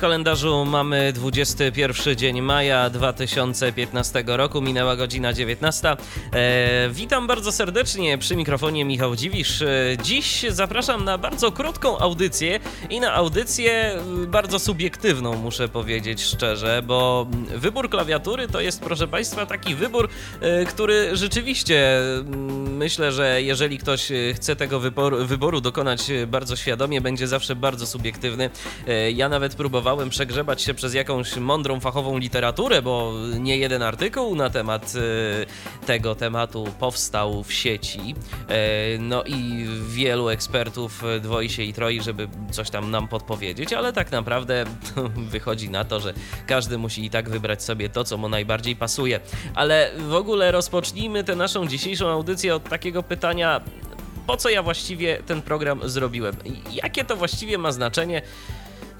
Kalendarzu mamy 21 dzień maja 2015 roku, minęła godzina 19. E, witam bardzo serdecznie przy mikrofonie Michał Dziwisz. E, dziś zapraszam na bardzo krótką audycję i na audycję bardzo subiektywną, muszę powiedzieć szczerze, bo wybór klawiatury to jest, proszę Państwa, taki wybór, e, który rzeczywiście myślę, że jeżeli ktoś chce tego wyboru, wyboru dokonać bardzo świadomie, będzie zawsze bardzo subiektywny. Ja nawet próbowałem próbowałem przegrzebać się przez jakąś mądrą, fachową literaturę, bo nie jeden artykuł na temat e, tego tematu powstał w sieci. E, no i wielu ekspertów dwoi się i troi, żeby coś tam nam podpowiedzieć, ale tak naprawdę wychodzi na to, że każdy musi i tak wybrać sobie to, co mu najbardziej pasuje. Ale w ogóle rozpocznijmy tę naszą dzisiejszą audycję od takiego pytania, po co ja właściwie ten program zrobiłem? Jakie to właściwie ma znaczenie?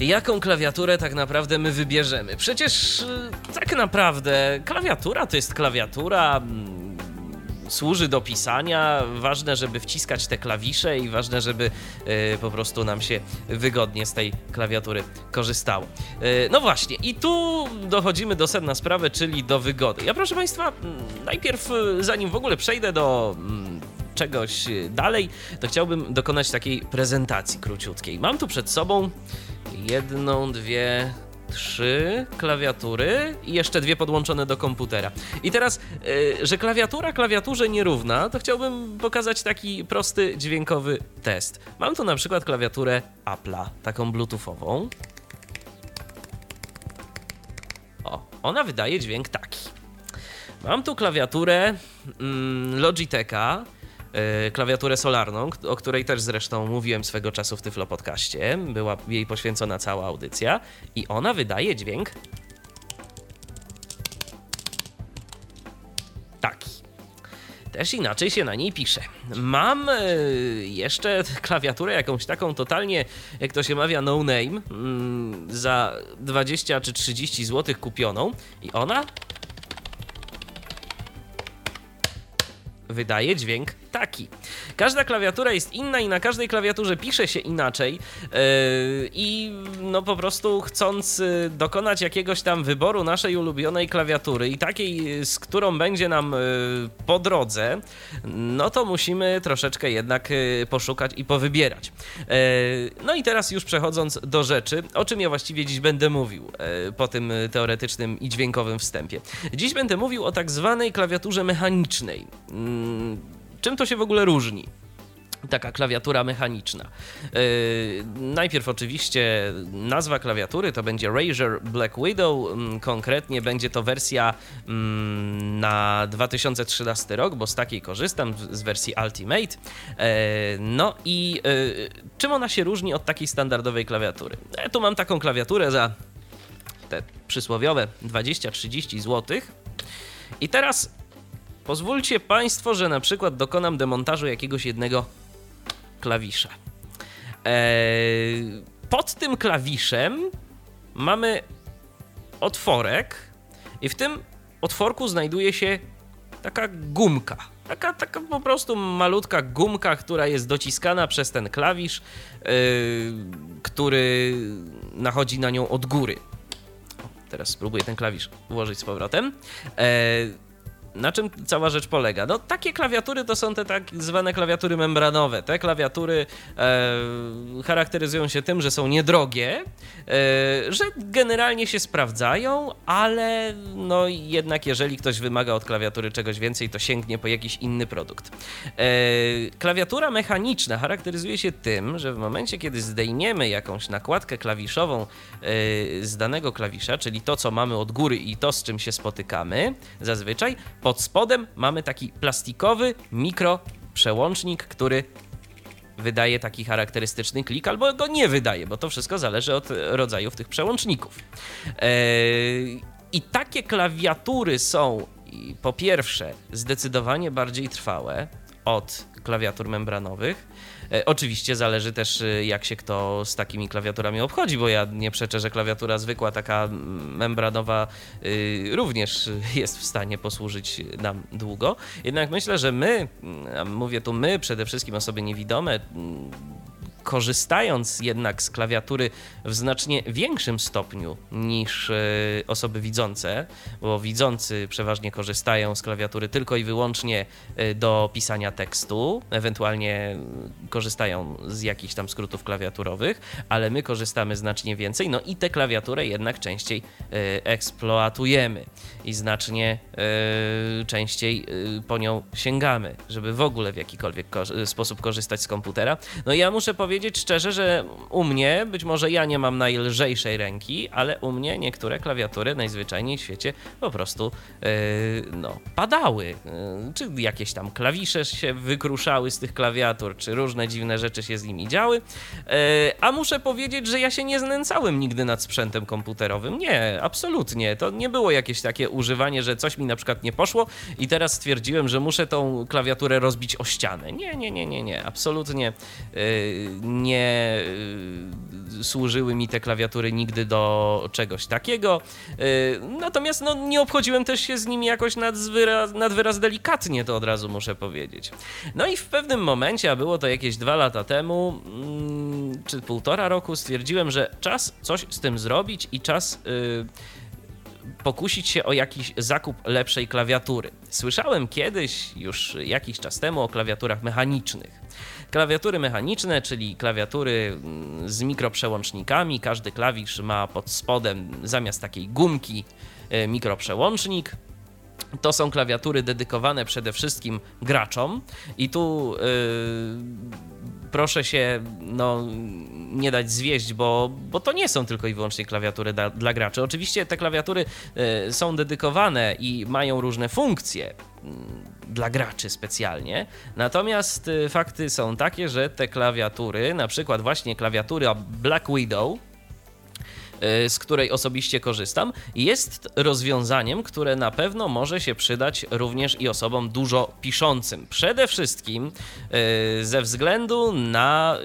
Jaką klawiaturę tak naprawdę my wybierzemy. Przecież y, tak naprawdę klawiatura to jest klawiatura, służy do pisania, ważne, żeby wciskać te klawisze i ważne, żeby y, po prostu nam się wygodnie z tej klawiatury korzystało. Y, no właśnie, i tu dochodzimy do sedna sprawy, czyli do wygody. Ja proszę Państwa, najpierw zanim w ogóle przejdę do czegoś dalej, to chciałbym dokonać takiej prezentacji króciutkiej. Mam tu przed sobą jedną, dwie, trzy klawiatury i jeszcze dwie podłączone do komputera. I teraz, yy, że klawiatura klawiaturze nierówna, to chciałbym pokazać taki prosty dźwiękowy test. Mam tu na przykład klawiaturę Apple'a, taką bluetoothową. O, ona wydaje dźwięk taki. Mam tu klawiaturę mm, Logitecha, klawiaturę solarną, o której też zresztą mówiłem swego czasu w Tyflo Podcaście. Była jej poświęcona cała audycja i ona wydaje dźwięk taki. Też inaczej się na niej pisze. Mam e, jeszcze klawiaturę jakąś taką totalnie, jak to się mawia, no name, mm, za 20 czy 30 zł kupioną i ona wydaje dźwięk taki. Każda klawiatura jest inna i na każdej klawiaturze pisze się inaczej yy, i no po prostu chcąc y, dokonać jakiegoś tam wyboru naszej ulubionej klawiatury i takiej, z którą będzie nam yy, po drodze, no to musimy troszeczkę jednak yy, poszukać i powybierać. No i teraz już przechodząc do rzeczy, o czym ja właściwie dziś będę mówił po tym teoretycznym i dźwiękowym wstępie. Dziś będę mówił o tak zwanej klawiaturze mechanicznej mm, Czym to się w ogóle różni? taka klawiatura mechaniczna. Yy, najpierw oczywiście nazwa klawiatury to będzie Razer Black Widow, yy, konkretnie będzie to wersja yy, na 2013 rok, bo z takiej korzystam, z wersji Ultimate. Yy, no i yy, czym ona się różni od takiej standardowej klawiatury? Ja tu mam taką klawiaturę za te przysłowiowe 20-30 zł. I teraz Pozwólcie Państwo, że na przykład dokonam demontażu jakiegoś jednego klawisza. Eee, pod tym klawiszem mamy otworek i w tym otworku znajduje się taka gumka. Taka, taka po prostu malutka gumka, która jest dociskana przez ten klawisz, yy, który nachodzi na nią od góry. O, teraz spróbuję ten klawisz włożyć z powrotem. Yy, na czym cała rzecz polega? No, takie klawiatury to są te tak zwane klawiatury membranowe. Te klawiatury e, charakteryzują się tym, że są niedrogie, e, że generalnie się sprawdzają, ale no jednak jeżeli ktoś wymaga od klawiatury czegoś więcej, to sięgnie po jakiś inny produkt. E, klawiatura mechaniczna charakteryzuje się tym, że w momencie, kiedy zdejmiemy jakąś nakładkę klawiszową e, z danego klawisza, czyli to, co mamy od góry i to, z czym się spotykamy, zazwyczaj pod spodem mamy taki plastikowy mikro przełącznik, który wydaje taki charakterystyczny klik, albo go nie wydaje, bo to wszystko zależy od rodzajów tych przełączników. Eee, I takie klawiatury są po pierwsze zdecydowanie bardziej trwałe, od klawiatur membranowych. E, oczywiście zależy też, e, jak się kto z takimi klawiaturami obchodzi, bo ja nie przeczę, że klawiatura zwykła, taka membranowa, e, również jest w stanie posłużyć nam długo. Jednak myślę, że my, mówię tu my, przede wszystkim osoby niewidome, korzystając jednak z klawiatury w znacznie większym stopniu niż e, osoby widzące, bo widzący przeważnie korzystają z klawiatury tylko i wyłącznie e, do pisania tekstu, ewentualnie korzystają z jakichś tam skrótów klawiaturowych, ale my korzystamy znacznie więcej, no i tę klawiaturę jednak częściej e, eksploatujemy i znacznie częściej po nią sięgamy, żeby w ogóle w jakikolwiek sposób korzystać z komputera. No i ja muszę powiedzieć, powiedzieć szczerze, że u mnie, być może ja nie mam najlżejszej ręki, ale u mnie niektóre klawiatury najzwyczajniej w świecie po prostu yy, no, padały. Yy, czy jakieś tam klawisze się wykruszały z tych klawiatur, czy różne dziwne rzeczy się z nimi działy. Yy, a muszę powiedzieć, że ja się nie znęcałem nigdy nad sprzętem komputerowym. Nie, absolutnie. To nie było jakieś takie używanie, że coś mi na przykład nie poszło i teraz stwierdziłem, że muszę tą klawiaturę rozbić o ścianę. Nie, nie, nie, nie, nie. Absolutnie nie y, służyły mi te klawiatury nigdy do czegoś takiego. Y, natomiast no, nie obchodziłem też się z nimi jakoś nadwyraz, nadwyraz delikatnie, to od razu muszę powiedzieć. No i w pewnym momencie, a było to jakieś dwa lata temu, mm, czy półtora roku, stwierdziłem, że czas coś z tym zrobić i czas y, pokusić się o jakiś zakup lepszej klawiatury. Słyszałem kiedyś, już jakiś czas temu, o klawiaturach mechanicznych. Klawiatury mechaniczne, czyli klawiatury mm, z mikroprzełącznikami. Każdy klawisz ma pod spodem zamiast takiej gumki e, mikroprzełącznik. To są klawiatury dedykowane przede wszystkim graczom, i tu yy, proszę się no, nie dać zwieść, bo, bo to nie są tylko i wyłącznie klawiatury da, dla graczy. Oczywiście te klawiatury yy, są dedykowane i mają różne funkcje dla graczy specjalnie. Natomiast y, fakty są takie, że te klawiatury, na przykład właśnie klawiatura Black Widow, y, z której osobiście korzystam, jest rozwiązaniem, które na pewno może się przydać również i osobom dużo piszącym. Przede wszystkim y, ze względu na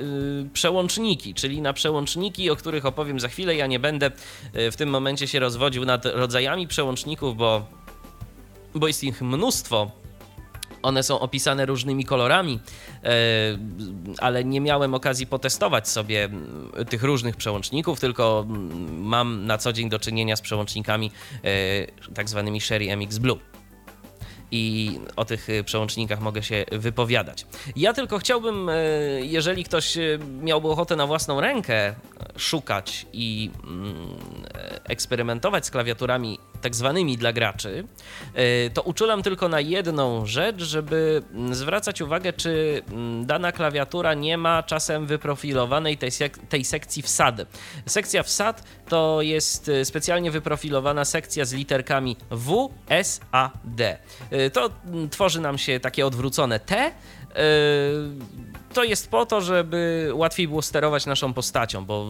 przełączniki, czyli na przełączniki, o których opowiem za chwilę. Ja nie będę w tym momencie się rozwodził nad rodzajami przełączników, bo bo jest ich mnóstwo. One są opisane różnymi kolorami, e, ale nie miałem okazji potestować sobie mm, tych różnych przełączników, tylko mm, mam na co dzień do czynienia z przełącznikami e, tak zwanymi Sherry MX Blue i o tych y, przełącznikach mogę się wypowiadać. Ja tylko chciałbym, y, jeżeli ktoś y, miałby ochotę na własną rękę szukać i mm, eksperymentować z klawiaturami tak zwanymi dla graczy, to uczulam tylko na jedną rzecz, żeby mm, zwracać uwagę, czy mm, dana klawiatura nie ma czasem wyprofilowanej tej, sek tej sekcji wsad. Sekcja wsad to jest specjalnie wyprofilowana sekcja z literkami W, S, A, D. Y, to tworzy nam się takie odwrócone T. Y, to jest po to, żeby łatwiej było sterować naszą postacią, bo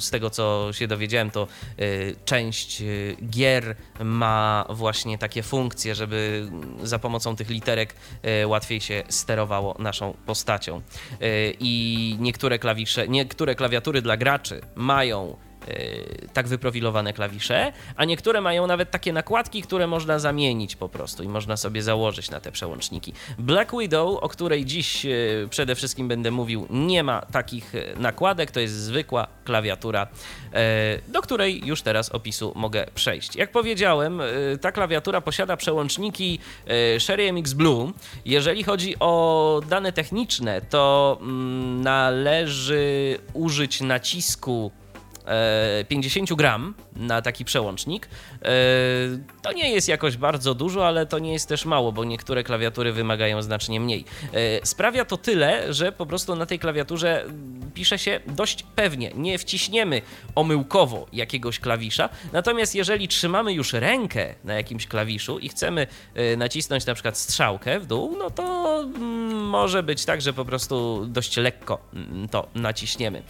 z tego co się dowiedziałem, to y, część gier ma właśnie takie funkcje, żeby za pomocą tych literek łatwiej się sterowało naszą postacią. I niektóre klawisze, niektóre klawiatury dla graczy mają tak wyprofilowane klawisze, a niektóre mają nawet takie nakładki, które można zamienić po prostu i można sobie założyć na te przełączniki. Black Widow, o której dziś e, przede wszystkim będę mówił, nie ma takich e, nakładek, to jest zwykła klawiatura, do której już teraz opisu mogę przejść. Jak powiedziałem, ta klawiatura posiada przełączniki Sherry MX Blue. Jeżeli chodzi o dane techniczne, to mm, należy użyć nacisku 50 e, gram na taki przełącznik. E, to nie jest jakoś bardzo dużo, ale to nie jest też mało, bo niektóre klawiatury wymagają znacznie mniej. E, sprawia to tyle, że po prostu na tej klawiaturze pisze się dość pewnie. Nie wciśniemy omyłkowo jakiegoś klawisza. Natomiast jeżeli trzymamy już rękę na jakimś klawiszu i chcemy nacisnąć na przykład strzałkę w dół, no to mm, może być tak, że po prostu dość lekko mm, to naciśniemy.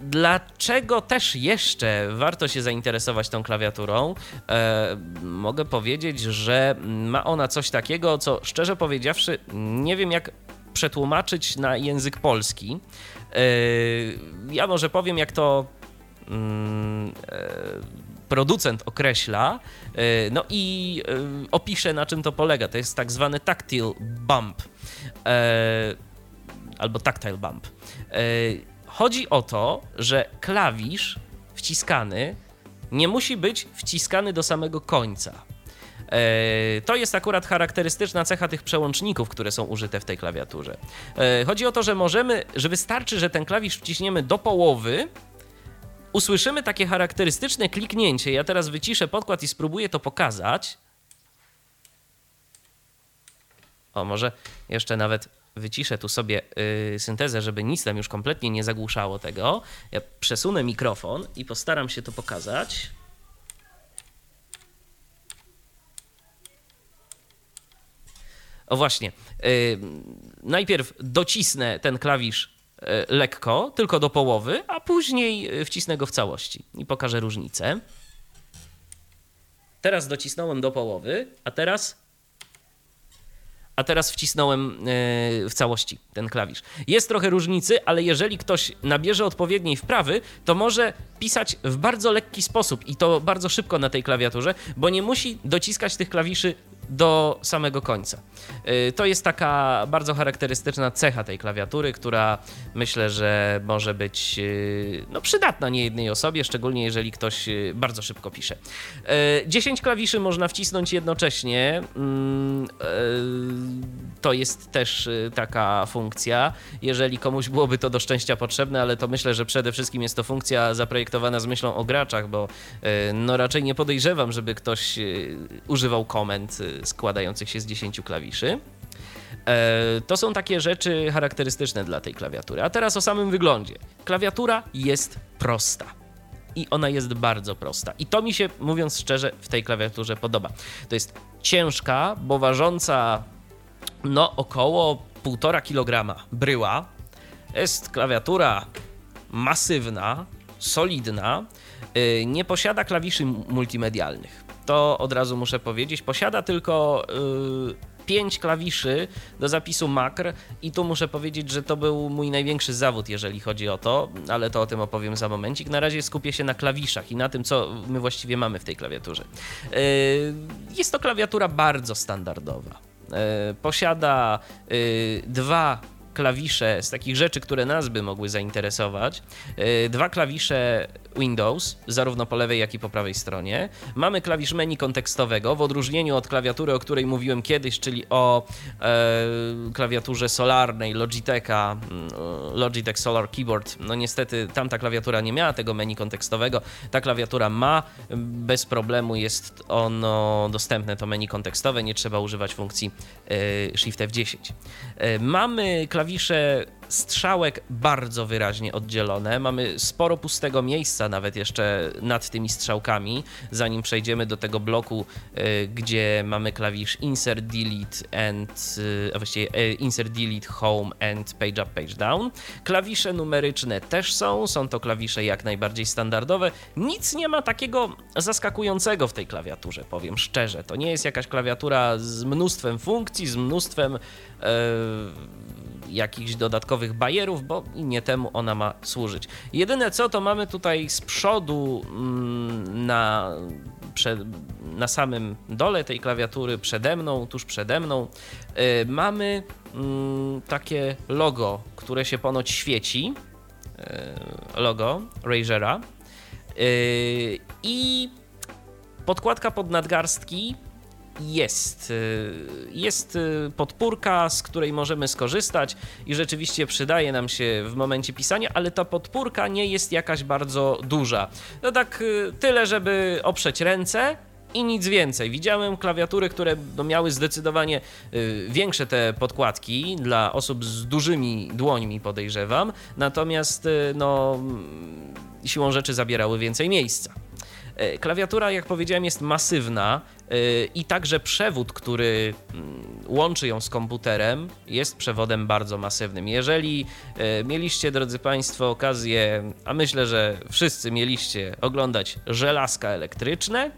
Dlaczego też jeszcze warto się zainteresować tą klawiaturą? E, mogę powiedzieć, że ma ona coś takiego, co szczerze powiedziawszy, nie wiem jak przetłumaczyć na język polski. E, ja może powiem, jak to. Mm, e, producent określa, e, no i e, opiszę na czym to polega. To jest tak zwany tactile bump e, albo tactile bump. Chodzi o to, że klawisz wciskany nie musi być wciskany do samego końca. To jest akurat charakterystyczna cecha tych przełączników, które są użyte w tej klawiaturze. Chodzi o to, że możemy, że wystarczy, że ten klawisz wciśniemy do połowy, usłyszymy takie charakterystyczne kliknięcie. Ja teraz wyciszę podkład i spróbuję to pokazać. O, może jeszcze nawet wyciszę tu sobie yy, syntezę, żeby nic tam już kompletnie nie zagłuszało tego. Ja przesunę mikrofon i postaram się to pokazać. O właśnie. Yy, najpierw docisnę ten klawisz E, lekko, tylko do połowy, a później e, wcisnę go w całości i pokażę różnicę. Teraz docisnąłem do połowy, a teraz a teraz wcisnąłem e, w całości ten klawisz. Jest trochę różnicy, ale jeżeli ktoś nabierze odpowiedniej wprawy, to może pisać w bardzo lekki sposób i to bardzo szybko na tej klawiaturze, bo nie musi dociskać tych klawiszy do samego końca. Y, to jest taka bardzo charakterystyczna cecha tej klawiatury, która myślę, że może być y, no, przydatna niejednej osobie, szczególnie jeżeli ktoś y, bardzo szybko pisze. 10 klawiszy można wcisnąć jednocześnie. Mm, to jest też taka funkcja. Jeżeli komuś byłoby to do szczęścia potrzebne, ale to myślę, że przede wszystkim jest to funkcja zaprojektowana z myślą o graczach, bo no raczej nie podejrzewam, żeby ktoś używał komend składających się z 10 klawiszy. E, to są takie rzeczy charakterystyczne dla tej klawiatury. A teraz o samym wyglądzie. Klawiatura jest prosta. I ona jest bardzo prosta. I to mi się, mówiąc szczerze, w tej klawiaturze podoba. To jest ciężka, bo ważąca no około 1,5 kg bryła. Jest klawiatura masywna, solidna, y, nie posiada klawiszy multimedialnych to od razu muszę powiedzieć. Posiada tylko yy, 5 klawiszy do zapisu makr i tu muszę powiedzieć, że to był mój największy zawód, jeżeli chodzi o to, ale to o tym opowiem za momencik. Na razie skupię się na klawiszach i na tym, co my właściwie mamy w tej klawiaturze. Yy, jest to klawiatura bardzo standardowa. Yy, posiada yy, dwa klawisze z takich rzeczy, które nas by mogły zainteresować. E, dwa klawisze Windows, zarówno po lewej, jak i po prawej stronie. Mamy klawisz menu kontekstowego, w odróżnieniu od klawiatury, o której mówiłem kiedyś, czyli o e, klawiaturze solarnej Logitecha, mm, Logitech Solar Keyboard. No niestety tamta klawiatura nie miała tego menu kontekstowego. Ta klawiatura ma, bez problemu jest ono dostępne, to menu kontekstowe, nie trzeba używać funkcji e, Shift F10. E, mamy klawisze strzałek bardzo wyraźnie oddzielone. Mamy sporo pustego miejsca nawet jeszcze nad tymi strzałkami, zanim przejdziemy do tego bloku, y, gdzie mamy klawisz insert, delete and, y, a właściwie y, insert, delete, home and page up, page down. Klawisze numeryczne też są, są to klawisze jak najbardziej standardowe. Nic nie ma takiego zaskakującego w tej klawiaturze, powiem szczerze. To nie jest jakaś klawiatura z mnóstwem funkcji, z mnóstwem jakichś dodatkowych bajerów, bo nie temu ona ma służyć. Jedyne co, to mamy tutaj z przodu mm, na, na samym dole tej klawiatury, przede mną, tuż przede mną, yy, mamy yy, takie logo, które się ponoć świeci. Yy, logo Razera. Y, I podkładka pod nadgarstki jest. Y, jest y, podpórka, z której możemy skorzystać i rzeczywiście przydaje nam się w momencie pisania, ale ta podpórka nie jest jakaś bardzo duża. No tak y, tyle, żeby oprzeć ręce, i nic więcej. Widziałem klawiatury, które no, miały zdecydowanie większe te podkładki dla osób z dużymi dłońmi, podejrzewam, natomiast no, siłą rzeczy zabierały więcej miejsca. Klawiatura, jak powiedziałem, jest masywna, i także przewód, który mm, łączy ją z komputerem, jest przewodem bardzo masywnym. Jeżeli e, mieliście, drodzy Państwo, okazję, a myślę, że wszyscy mieliście oglądać żelazka elektryczne,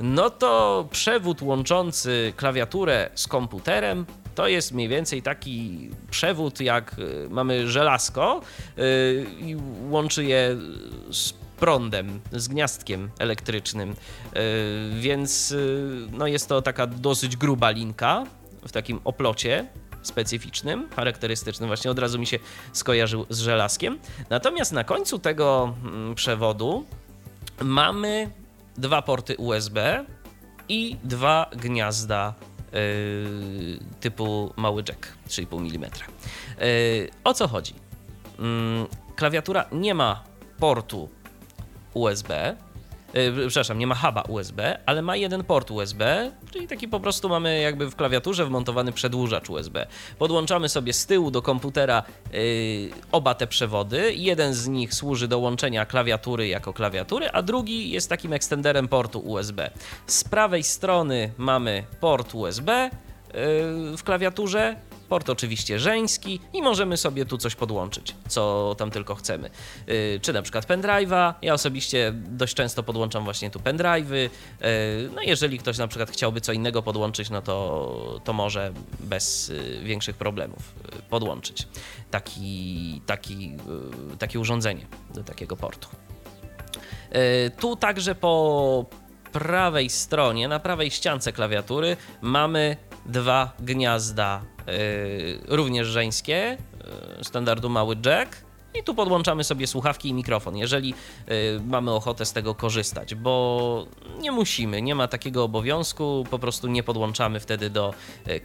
no to przewód łączący klawiaturę z komputerem to jest mniej więcej taki przewód, jak mamy żelazko i łączy je z prądem, z gniazdkiem elektrycznym, y, więc no jest to taka dosyć gruba linka w takim oplocie specyficznym, charakterystycznym, właśnie od razu mi się skojarzył z żelazkiem. Natomiast na końcu tego mm, przewodu mamy dwa porty USB i dwa gniazda yy, typu mały jack 3,5 mm. O co chodzi? Yy, klawiatura nie ma portu USB, yy, przepraszam, nie ma huba USB, ale ma jeden port USB, czyli taki po prostu mamy jakby w klawiaturze wmontowany przedłużacz USB. Podłączamy sobie z tyłu do komputera yy, oba te przewody. Jeden z nich służy do łączenia klawiatury jako klawiatury, a drugi jest takim ekstenderem portu USB. Z prawej strony mamy port USB yy, w klawiaturze, Port oczywiście żeński i możemy sobie tu coś podłączyć, co tam tylko chcemy. Yy, czy na przykład pendrive'a. Ja osobiście dość często podłączam właśnie tu pendrive'y. Yy, no jeżeli ktoś na przykład chciałby co innego podłączyć, no to, to może bez yy, większych problemów yy, podłączyć taki, taki, yy, takie urządzenie do takiego portu. Yy, tu także po prawej stronie, na prawej ściance klawiatury mamy dwa gniazda Y, również żeńskie, y, standardu mały jack. I tu podłączamy sobie słuchawki i mikrofon, jeżeli y, mamy ochotę z tego korzystać, bo nie musimy, nie ma takiego obowiązku, po prostu nie podłączamy wtedy do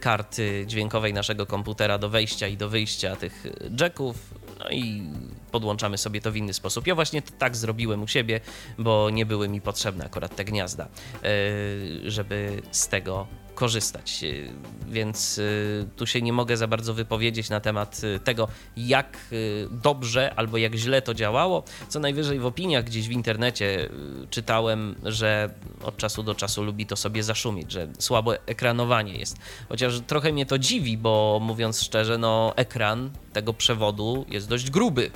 karty dźwiękowej naszego komputera do wejścia i do wyjścia tych jacków, no i podłączamy sobie to w inny sposób. Ja właśnie tak zrobiłem u siebie, bo nie były mi potrzebne akurat te gniazda, żeby z tego korzystać. Y, więc y, tu się nie mogę za bardzo wypowiedzieć na temat y, tego, jak dobrze albo jak źle to działało. Co najwyżej w opiniach gdzieś w internecie czytałem, że od czasu do czasu lubi to sobie zaszumieć, że słabo ekranowanie jest. Chociaż trochę mnie to dziwi, bo mówiąc szczerze, no ekran tego przewodu jest dość gruby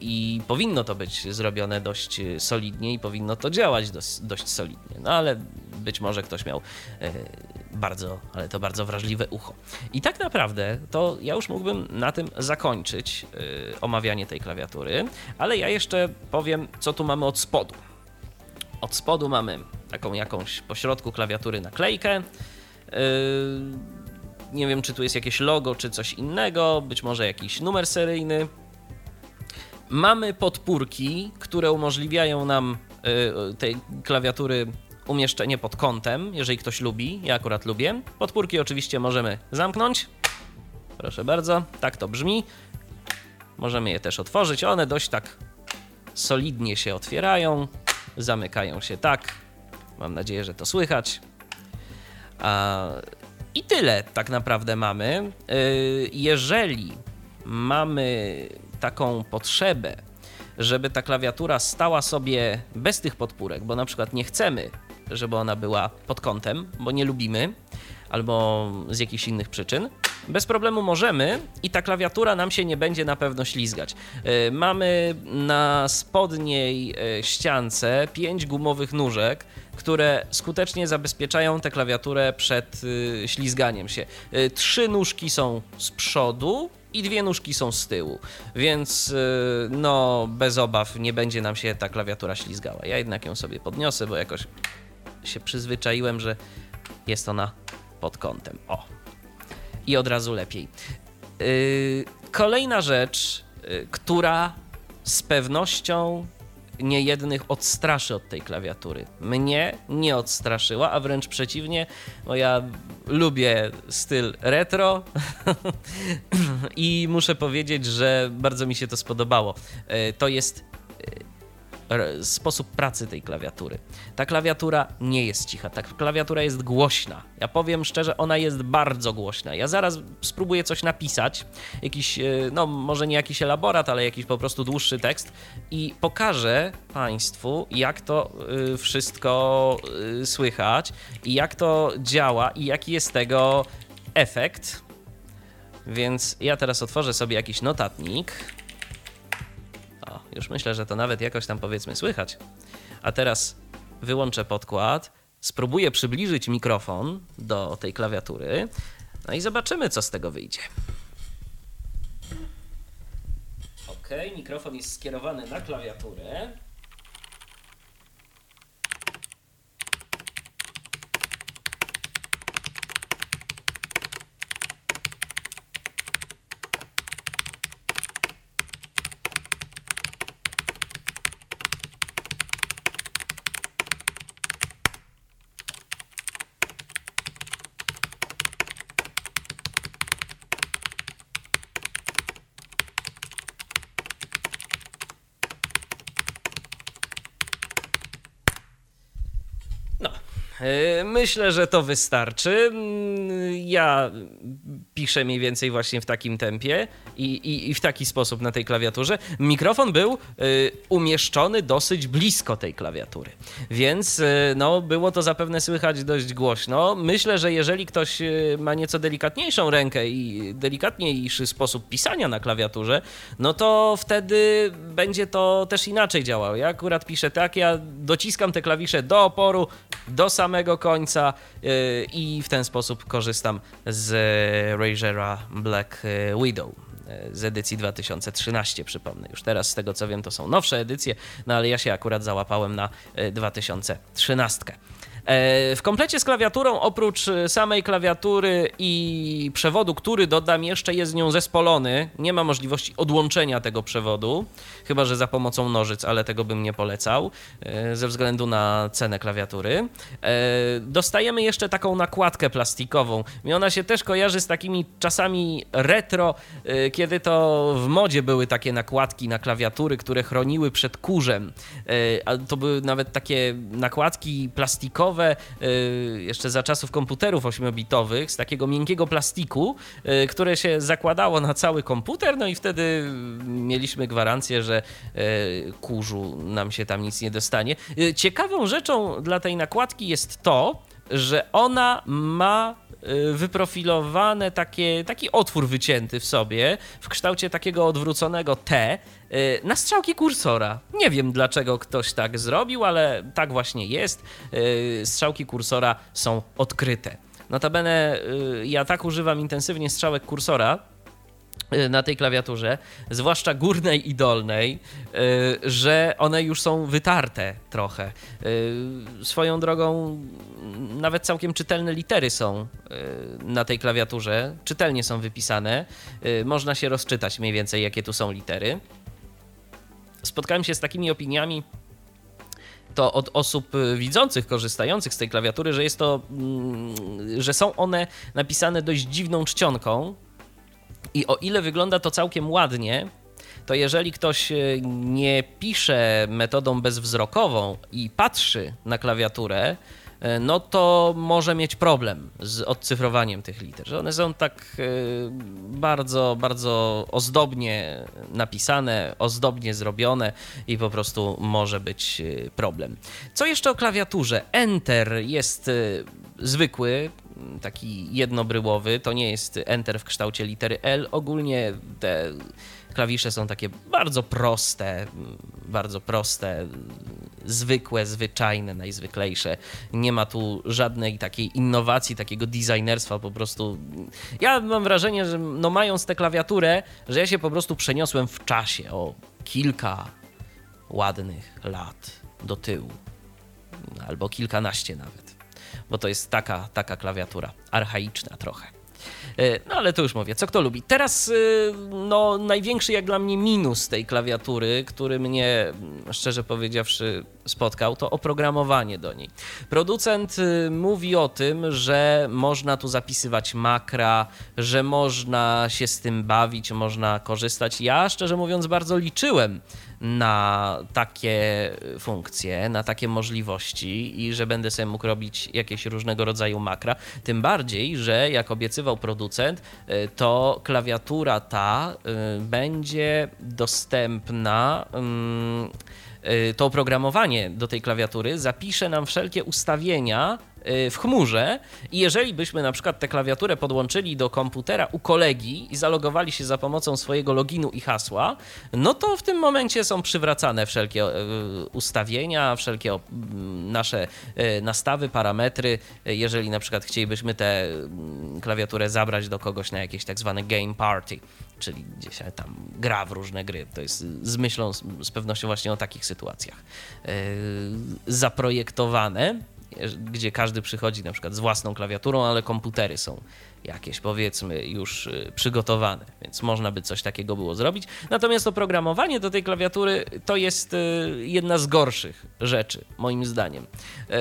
i powinno to być zrobione dość solidnie i powinno to działać dość, dość solidnie. No ale być może ktoś miał e, bardzo, ale to bardzo wrażliwe ucho. I tak naprawdę to ja już mógłbym na tym zakończyć e, omawianie tej klawiatury, ale ja jeszcze powiem, co tu mamy od spodu. Od spodu mamy taką jakąś pośrodku klawiatury naklejkę. E, nie wiem, czy tu jest jakieś logo, czy coś innego, być może jakiś numer seryjny. Mamy podpórki, które umożliwiają nam tej klawiatury umieszczenie pod kątem, jeżeli ktoś lubi, ja akurat lubię. Podpórki oczywiście możemy zamknąć. Proszę bardzo, tak to brzmi. Możemy je też otworzyć. One dość tak solidnie się otwierają, zamykają się tak. Mam nadzieję, że to słychać. A, I tyle tak naprawdę mamy. Y, jeżeli mamy taką potrzebę, żeby ta klawiatura stała sobie bez tych podpórek, bo na przykład nie chcemy, żeby ona była pod kątem, bo nie lubimy, albo z jakichś innych przyczyn. Bez problemu możemy i ta klawiatura nam się nie będzie na pewno ślizgać. E, mamy na spodniej e, ściance pięć gumowych nóżek, które skutecznie zabezpieczają tę klawiaturę przed e, ślizganiem się. Trzy nóżki są z przodu, i dwie nóżki są z tyłu, więc no bez obaw nie będzie nam się ta klawiatura ślizgała. Ja jednak ją sobie podniosę, bo jakoś się przyzwyczaiłem, że jest ona pod kątem. O. I od razu lepiej. Yy, kolejna rzecz, yy, która z pewnością niejednych odstraszy od tej klawiatury. Mnie nie odstraszyła, a wręcz przeciwnie, bo ja lubię styl retro i muszę powiedzieć, że bardzo mi się to spodobało. Yy, to jest sposób pracy tej klawiatury. Ta klawiatura nie jest cicha, ta klawiatura jest głośna. Ja powiem szczerze, ona jest bardzo głośna. Ja zaraz spróbuję coś napisać, jakiś, e, no może nie jakiś elaborat, ale jakiś po prostu dłuższy tekst i pokażę Państwu, jak to e, wszystko e, słychać i jak to działa i jaki jest tego efekt. Więc ja teraz otworzę sobie jakiś notatnik. O, już myślę, że to nawet jakoś tam powiedzmy słychać. A teraz wyłączę podkład, spróbuję przybliżyć mikrofon do tej klawiatury, no i zobaczymy, co z tego wyjdzie. Ok, mikrofon jest skierowany na klawiaturę. E, myślę, że to wystarczy. Mm, ja piszę mniej więcej właśnie w takim tempie i, i, i w taki sposób na tej klawiaturze. Mikrofon był e, umieszczony dosyć blisko tej klawiatury, więc e, no, było to zapewne słychać dość głośno. Myślę, że jeżeli ktoś ma nieco delikatniejszą rękę i delikatniejszy sposób pisania na klawiaturze, no to wtedy będzie to też inaczej działało. Ja akurat piszę tak, ja dociskam te klawisze do oporu, do samego końca y, i w ten sposób korzystam z Razera Black Widow y, z edycji 2013, przypomnę. Już teraz, z tego co wiem, to są nowsze edycje, no ale ja się akurat załapałem na 2013. E, w komplecie z klawiaturą, oprócz e, samej klawiatury i przewodu, który dodam, jeszcze jest z nią zespolony. Nie ma możliwości odłączenia tego przewodu, chyba że za pomocą nożyc, ale tego bym nie polecał e, ze względu na cenę klawiatury. Dostajemy jeszcze taką nakładkę plastikową. I ona się też kojarzy z takimi czasami retro, kiedy to w modzie były takie nakładki na klawiatury, które chroniły przed kurzem. To były nawet takie nakładki plastikowe Y, jeszcze za czasów komputerów 8-bitowych z takiego miękkiego plastiku, y, które się zakładało na cały komputer, no i wtedy mieliśmy gwarancję, że y, kurzu nam się tam nic nie dostanie. Ciekawą rzeczą dla tej nakładki jest to, że ona ma wyprofilowane takie, taki otwór wycięty w sobie w kształcie takiego odwróconego T, Y, na strzałki kursora. Nie wiem dlaczego ktoś tak zrobił, ale tak właśnie jest. Y, strzałki kursora są odkryte. Notabene y, ja tak używam intensywnie strzałek kursora, na tej klawiaturze, zwłaszcza górnej i dolnej, że one już są wytarte trochę. Swoją drogą, nawet całkiem czytelne litery są na tej klawiaturze, czytelnie są wypisane. Można się rozczytać mniej więcej, jakie tu są litery spotkałem się z takimi opiniami, to od osób y, widzących, korzystających z tej klawiatury, że jest to, mm, że są one napisane dość dziwną czcionką. I o ile wygląda to całkiem ładnie, to jeżeli ktoś y, nie pisze metodą bezwzrokową i patrzy na klawiaturę, E, no to może mieć problem z odcyfrowaniem tych liter, że one są tak e, bardzo, bardzo ozdobnie napisane, ozdobnie zrobione i po prostu może być e, problem. Co jeszcze o klawiaturze? Enter jest zwykły, taki jednobryłowy, to nie jest Enter w kształcie litery L. Ogólnie te klawisze są takie bardzo proste, bardzo proste, zwykłe, zwyczajne, najzwyklejsze. Nie ma tu żadnej takiej innowacji, takiego designerstwa, po prostu. Ja mam wrażenie, że no mając tę klawiaturę, że ja się po prostu przeniosłem w czasie o kilka ładnych lat do tyłu, albo kilkanaście nawet, bo to jest taka, taka klawiatura, archaiczna trochę. E, no ale to już mówię, co kto lubi. Teraz e, no, największy jak dla mnie minus tej klawiatury, który mnie szczerze powiedziawszy spotkał, to oprogramowanie do niej. Producent e, mówi o tym, że można tu zapisywać makra, że można się z tym bawić, można korzystać. Ja szczerze mówiąc bardzo liczyłem na takie funkcje, na takie możliwości i że będę sobie mógł robić jakieś różnego rodzaju makra. Tym bardziej, że jak obiecywał producent, y, to klawiatura ta y, będzie dostępna y, to oprogramowanie do tej klawiatury zapisze nam wszelkie ustawienia w chmurze i jeżeli byśmy na przykład tę klawiaturę podłączyli do komputera u kolegi i zalogowali się za pomocą swojego loginu i hasła, no to w tym momencie są przywracane wszelkie ustawienia, wszelkie nasze nastawy, parametry. Jeżeli na przykład chcielibyśmy tę klawiaturę zabrać do kogoś na jakieś tak zwane game party, czyli gdzieś tam gra w różne gry. To jest z myślą z pewnością właśnie o takich sytuacjach zaprojektowane, gdzie każdy przychodzi na przykład z własną klawiaturą, ale komputery są jakieś powiedzmy już y, przygotowane, więc można by coś takiego było zrobić. Natomiast oprogramowanie do tej klawiatury to jest y, jedna z gorszych rzeczy, moim zdaniem. Yy,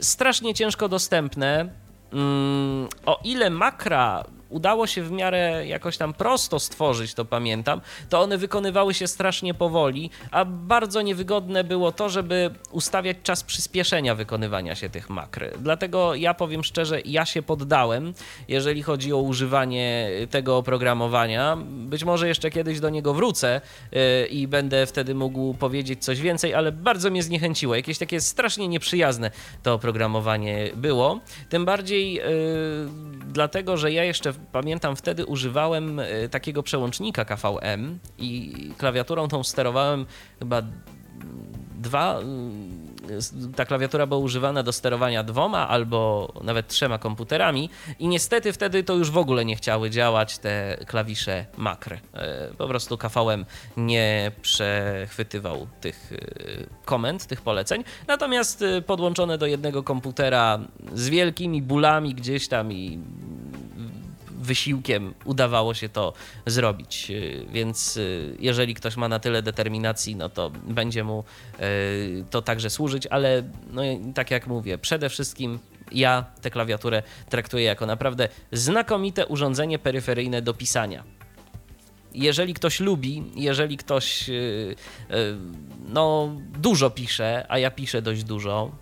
strasznie ciężko dostępne. Mm, o ile makra udało się w miarę jakoś tam prosto stworzyć, to pamiętam, to one wykonywały się strasznie powoli, a bardzo niewygodne było to, żeby ustawiać czas przyspieszenia wykonywania się tych makr. Dlatego ja powiem szczerze, ja się poddałem, jeżeli chodzi o używanie tego oprogramowania. Być może jeszcze kiedyś do niego wrócę yy, i będę wtedy mógł powiedzieć coś więcej, ale bardzo mnie zniechęciło. Jakieś takie strasznie nieprzyjazne to oprogramowanie było. Tym bardziej yy, dlatego, że ja jeszcze pamiętam wtedy używałem e, takiego przełącznika KVM i klawiaturą tą sterowałem chyba dwa. E, ta klawiatura była używana do sterowania dwoma albo nawet trzema komputerami, i niestety wtedy to już w ogóle nie chciały działać te klawisze makr. E, po prostu KVM nie przechwytywał tych komend, tych poleceń. Natomiast podłączone do jednego komputera z wielkimi bólami gdzieś tam i wysiłkiem udawało się to zrobić. Y, więc y, jeżeli ktoś ma na tyle determinacji, no to będzie mu y, to także służyć, ale no, tak jak mówię, przede wszystkim ja tę klawiaturę traktuję jako naprawdę znakomite urządzenie peryferyjne do pisania jeżeli ktoś lubi, jeżeli ktoś no, dużo pisze, a ja piszę dość dużo,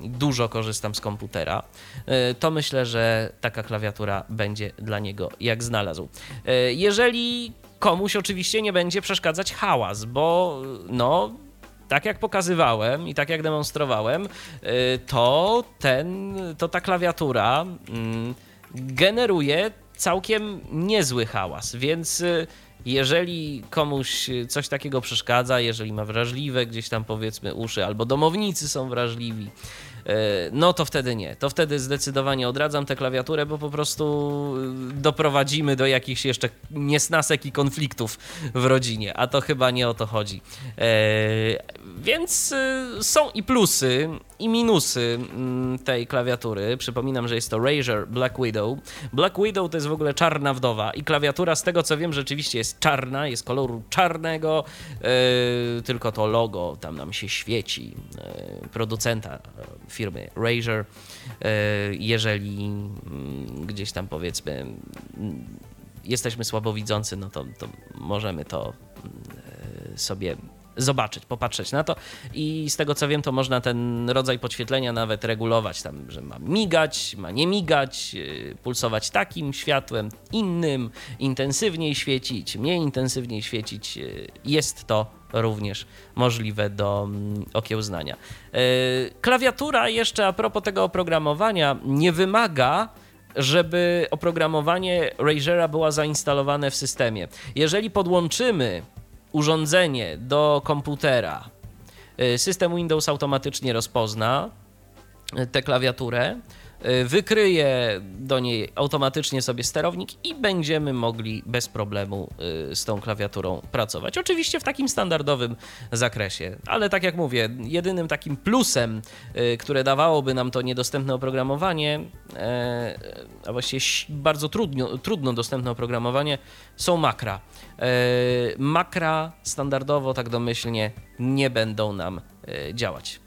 dużo korzystam z komputera, e, to myślę, że taka klawiatura będzie dla niego jak znalazł. E, jeżeli komuś oczywiście nie będzie przeszkadzać hałas, bo no tak jak pokazywałem i tak jak demonstrowałem, e, to ten, to ta klawiatura mm, generuje całkiem niezły hałas, więc jeżeli komuś coś takiego przeszkadza, jeżeli ma wrażliwe gdzieś tam powiedzmy uszy, albo domownicy są wrażliwi, no to wtedy nie. To wtedy zdecydowanie odradzam tę klawiaturę, bo po prostu e, doprowadzimy do jakichś jeszcze niesnasek i konfliktów w rodzinie, a to chyba nie o to chodzi. E, więc są i plusy, i minusy mm, tej klawiatury. Przypominam, że jest to Razer Black Widow. Black Widow to jest w ogóle czarna wdowa i klawiatura, z tego co wiem, rzeczywiście jest czarna, jest koloru czarnego, tylko to logo tam nam się świeci producenta firmy Razer. Yy, jeżeli yy, gdzieś tam powiedzmy mm, jesteśmy słabowidzący, no to, to możemy to yy, sobie zobaczyć, popatrzeć na to i z tego co wiem, to można ten rodzaj podświetlenia nawet regulować, tam, że ma migać, ma nie migać, yy, pulsować takim światłem, innym, intensywniej świecić, mniej intensywniej świecić. Jest to również możliwe do mm, okiełznania. Yy, klawiatura jeszcze a propos tego oprogramowania nie wymaga żeby oprogramowanie Razera było zainstalowane w systemie. Jeżeli podłączymy urządzenie do komputera, y, system Windows automatycznie rozpozna y, tę klawiaturę wykryje do niej automatycznie sobie sterownik i będziemy mogli bez problemu y, z tą klawiaturą pracować. Oczywiście w takim standardowym zakresie, ale tak jak mówię, jedynym takim plusem, y, które dawałoby nam to niedostępne oprogramowanie, a właściwie bardzo trudno, trudno dostępne oprogramowanie, są makra. Makra standardowo, tak domyślnie, nie będą nam działać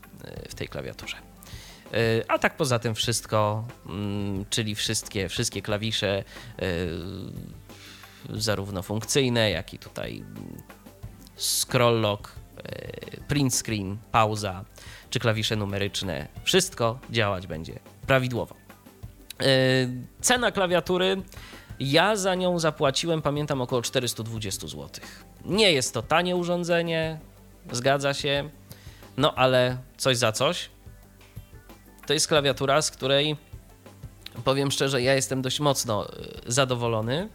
w tej klawiaturze. E, a tak poza tym wszystko, mm, czyli wszystkie, wszystkie klawisze, e, zarówno funkcyjne, jak i tutaj scroll lock, e, print screen, pauza, czy klawisze numeryczne, wszystko działać będzie prawidłowo. Cena klawiatury, ja za nią zapłaciłem, pamiętam, około 420 zł. Nie jest to tanie urządzenie, zgadza się, no ale coś za coś to jest klawiatura, z której powiem szczerze, ja jestem dość mocno zadowolony.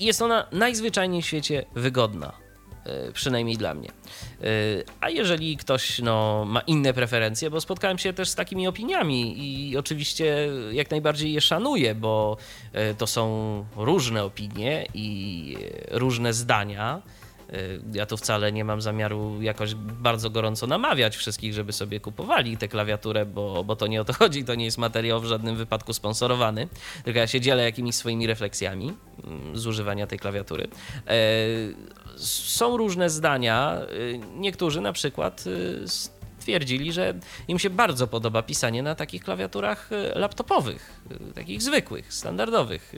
Jest ona najzwyczajniej w świecie wygodna E, przynajmniej dla mnie. E, a jeżeli ktoś no, ma inne preferencje, bo spotkałem się też z takimi opiniami i oczywiście jak najbardziej je szanuję, bo e, to są różne opinie i różne zdania. Ja tu wcale nie mam zamiaru jakoś bardzo gorąco namawiać wszystkich, żeby sobie kupowali tę klawiaturę, bo, bo to nie o to chodzi, to nie jest materiał w żadnym wypadku sponsorowany, tylko ja się dzielę jakimiś swoimi refleksjami mm, z używania tej klawiatury są różne zdania. Y, niektórzy na przykład y, stwierdzili, że im się bardzo podoba pisanie na takich klawiaturach y, laptopowych, takich zwykłych, standardowych.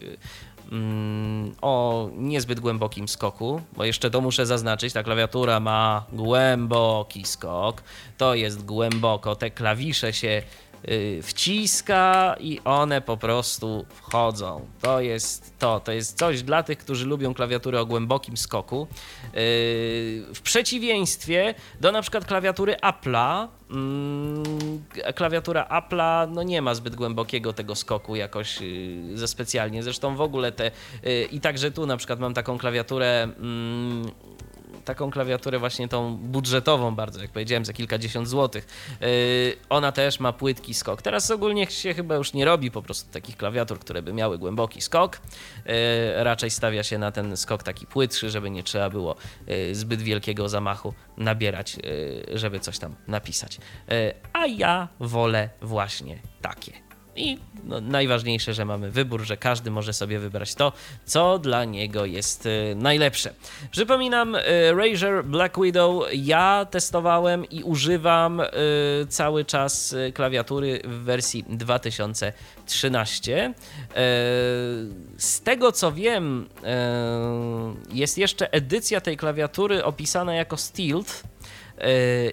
Mm, o niezbyt głębokim skoku, bo jeszcze to muszę zaznaczyć, ta klawiatura ma głęboki skok, to jest głęboko, te klawisze się Y, wciska i one po prostu wchodzą. To jest to, to jest coś dla tych, którzy lubią klawiatury o głębokim skoku. Y, w przeciwieństwie do na przykład klawiatury Apple'a, mm, klawiatura Apple'a no nie ma zbyt głębokiego tego skoku jakoś y, ze specjalnie. Zresztą w ogóle te i także tu na przykład mam taką klawiaturę mm, taką klawiaturę właśnie tą budżetową bardzo, jak powiedziałem, za kilkadziesiąt złotych. Yy, ona też ma płytki skok. Teraz ogólnie się chyba już nie robi po prostu takich klawiatur, które by miały głęboki skok. Yy, raczej stawia się na ten skok taki płytszy, żeby nie trzeba było yy, zbyt wielkiego zamachu nabierać, żeby coś tam napisać. A ja wolę właśnie takie. I no, najważniejsze, że mamy wybór, że każdy może sobie wybrać to, co dla niego jest y, najlepsze. Przypominam, y, Razer Black Widow ja testowałem i używam y, cały czas klawiatury w wersji 2013. Z tego co wiem, jest jeszcze edycja tej klawiatury opisana jako Stealth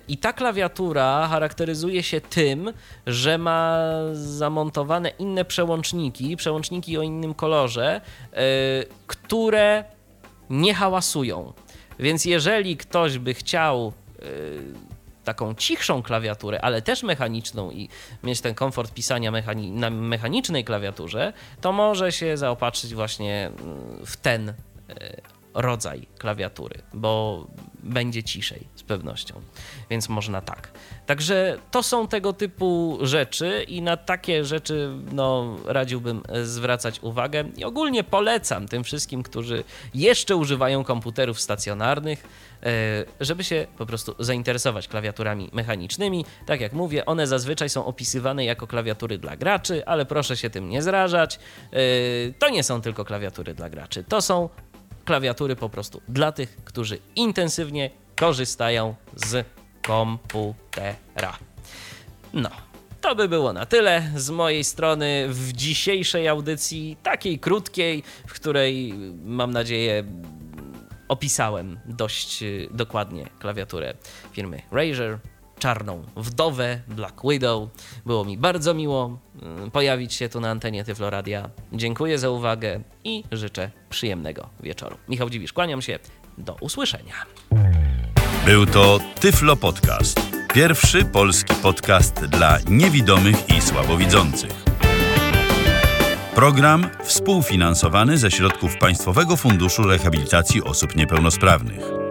I ta klawiatura charakteryzuje się tym, że ma zamontowane inne przełączniki, przełączniki o innym kolorze, yy, które nie hałasują. Więc jeżeli ktoś by chciał yy, taką cichszą klawiaturę, ale też mechaniczną i mieć ten komfort pisania mechani na mechanicznej klawiaturze, to może się zaopatrzyć właśnie w ten rodzaj klawiatury, bo będzie ciszej z pewnością. Więc można tak. Także to są tego typu rzeczy i na takie rzeczy no, radziłbym zwracać uwagę i ogólnie polecam tym wszystkim, którzy jeszcze używają komputerów stacjonarnych, e, żeby się po prostu zainteresować klawiaturami mechanicznymi. Tak jak mówię, one zazwyczaj są opisywane jako klawiatury dla graczy, ale proszę się tym nie zrażać. E, to nie są tylko klawiatury dla graczy, to są klawiatury po prostu dla tych, którzy intensywnie korzystają z komputera. No, to by było na tyle z mojej strony w dzisiejszej audycji, takiej krótkiej, w której mam nadzieję opisałem dość dokładnie klawiaturę firmy Razer czarną wdowę Black Widow. Było mi bardzo miło mm, pojawić się tu na antenie Tyfloradia. Dziękuję za uwagę i życzę przyjemnego wieczoru. Michał Dziwisz, kłaniam się. Do usłyszenia. Był to Tyflo Podcast. Pierwszy polski podcast dla niewidomych i słabowidzących. Program współfinansowany ze środków Państwowego Funduszu Rehabilitacji Osób Niepełnosprawnych.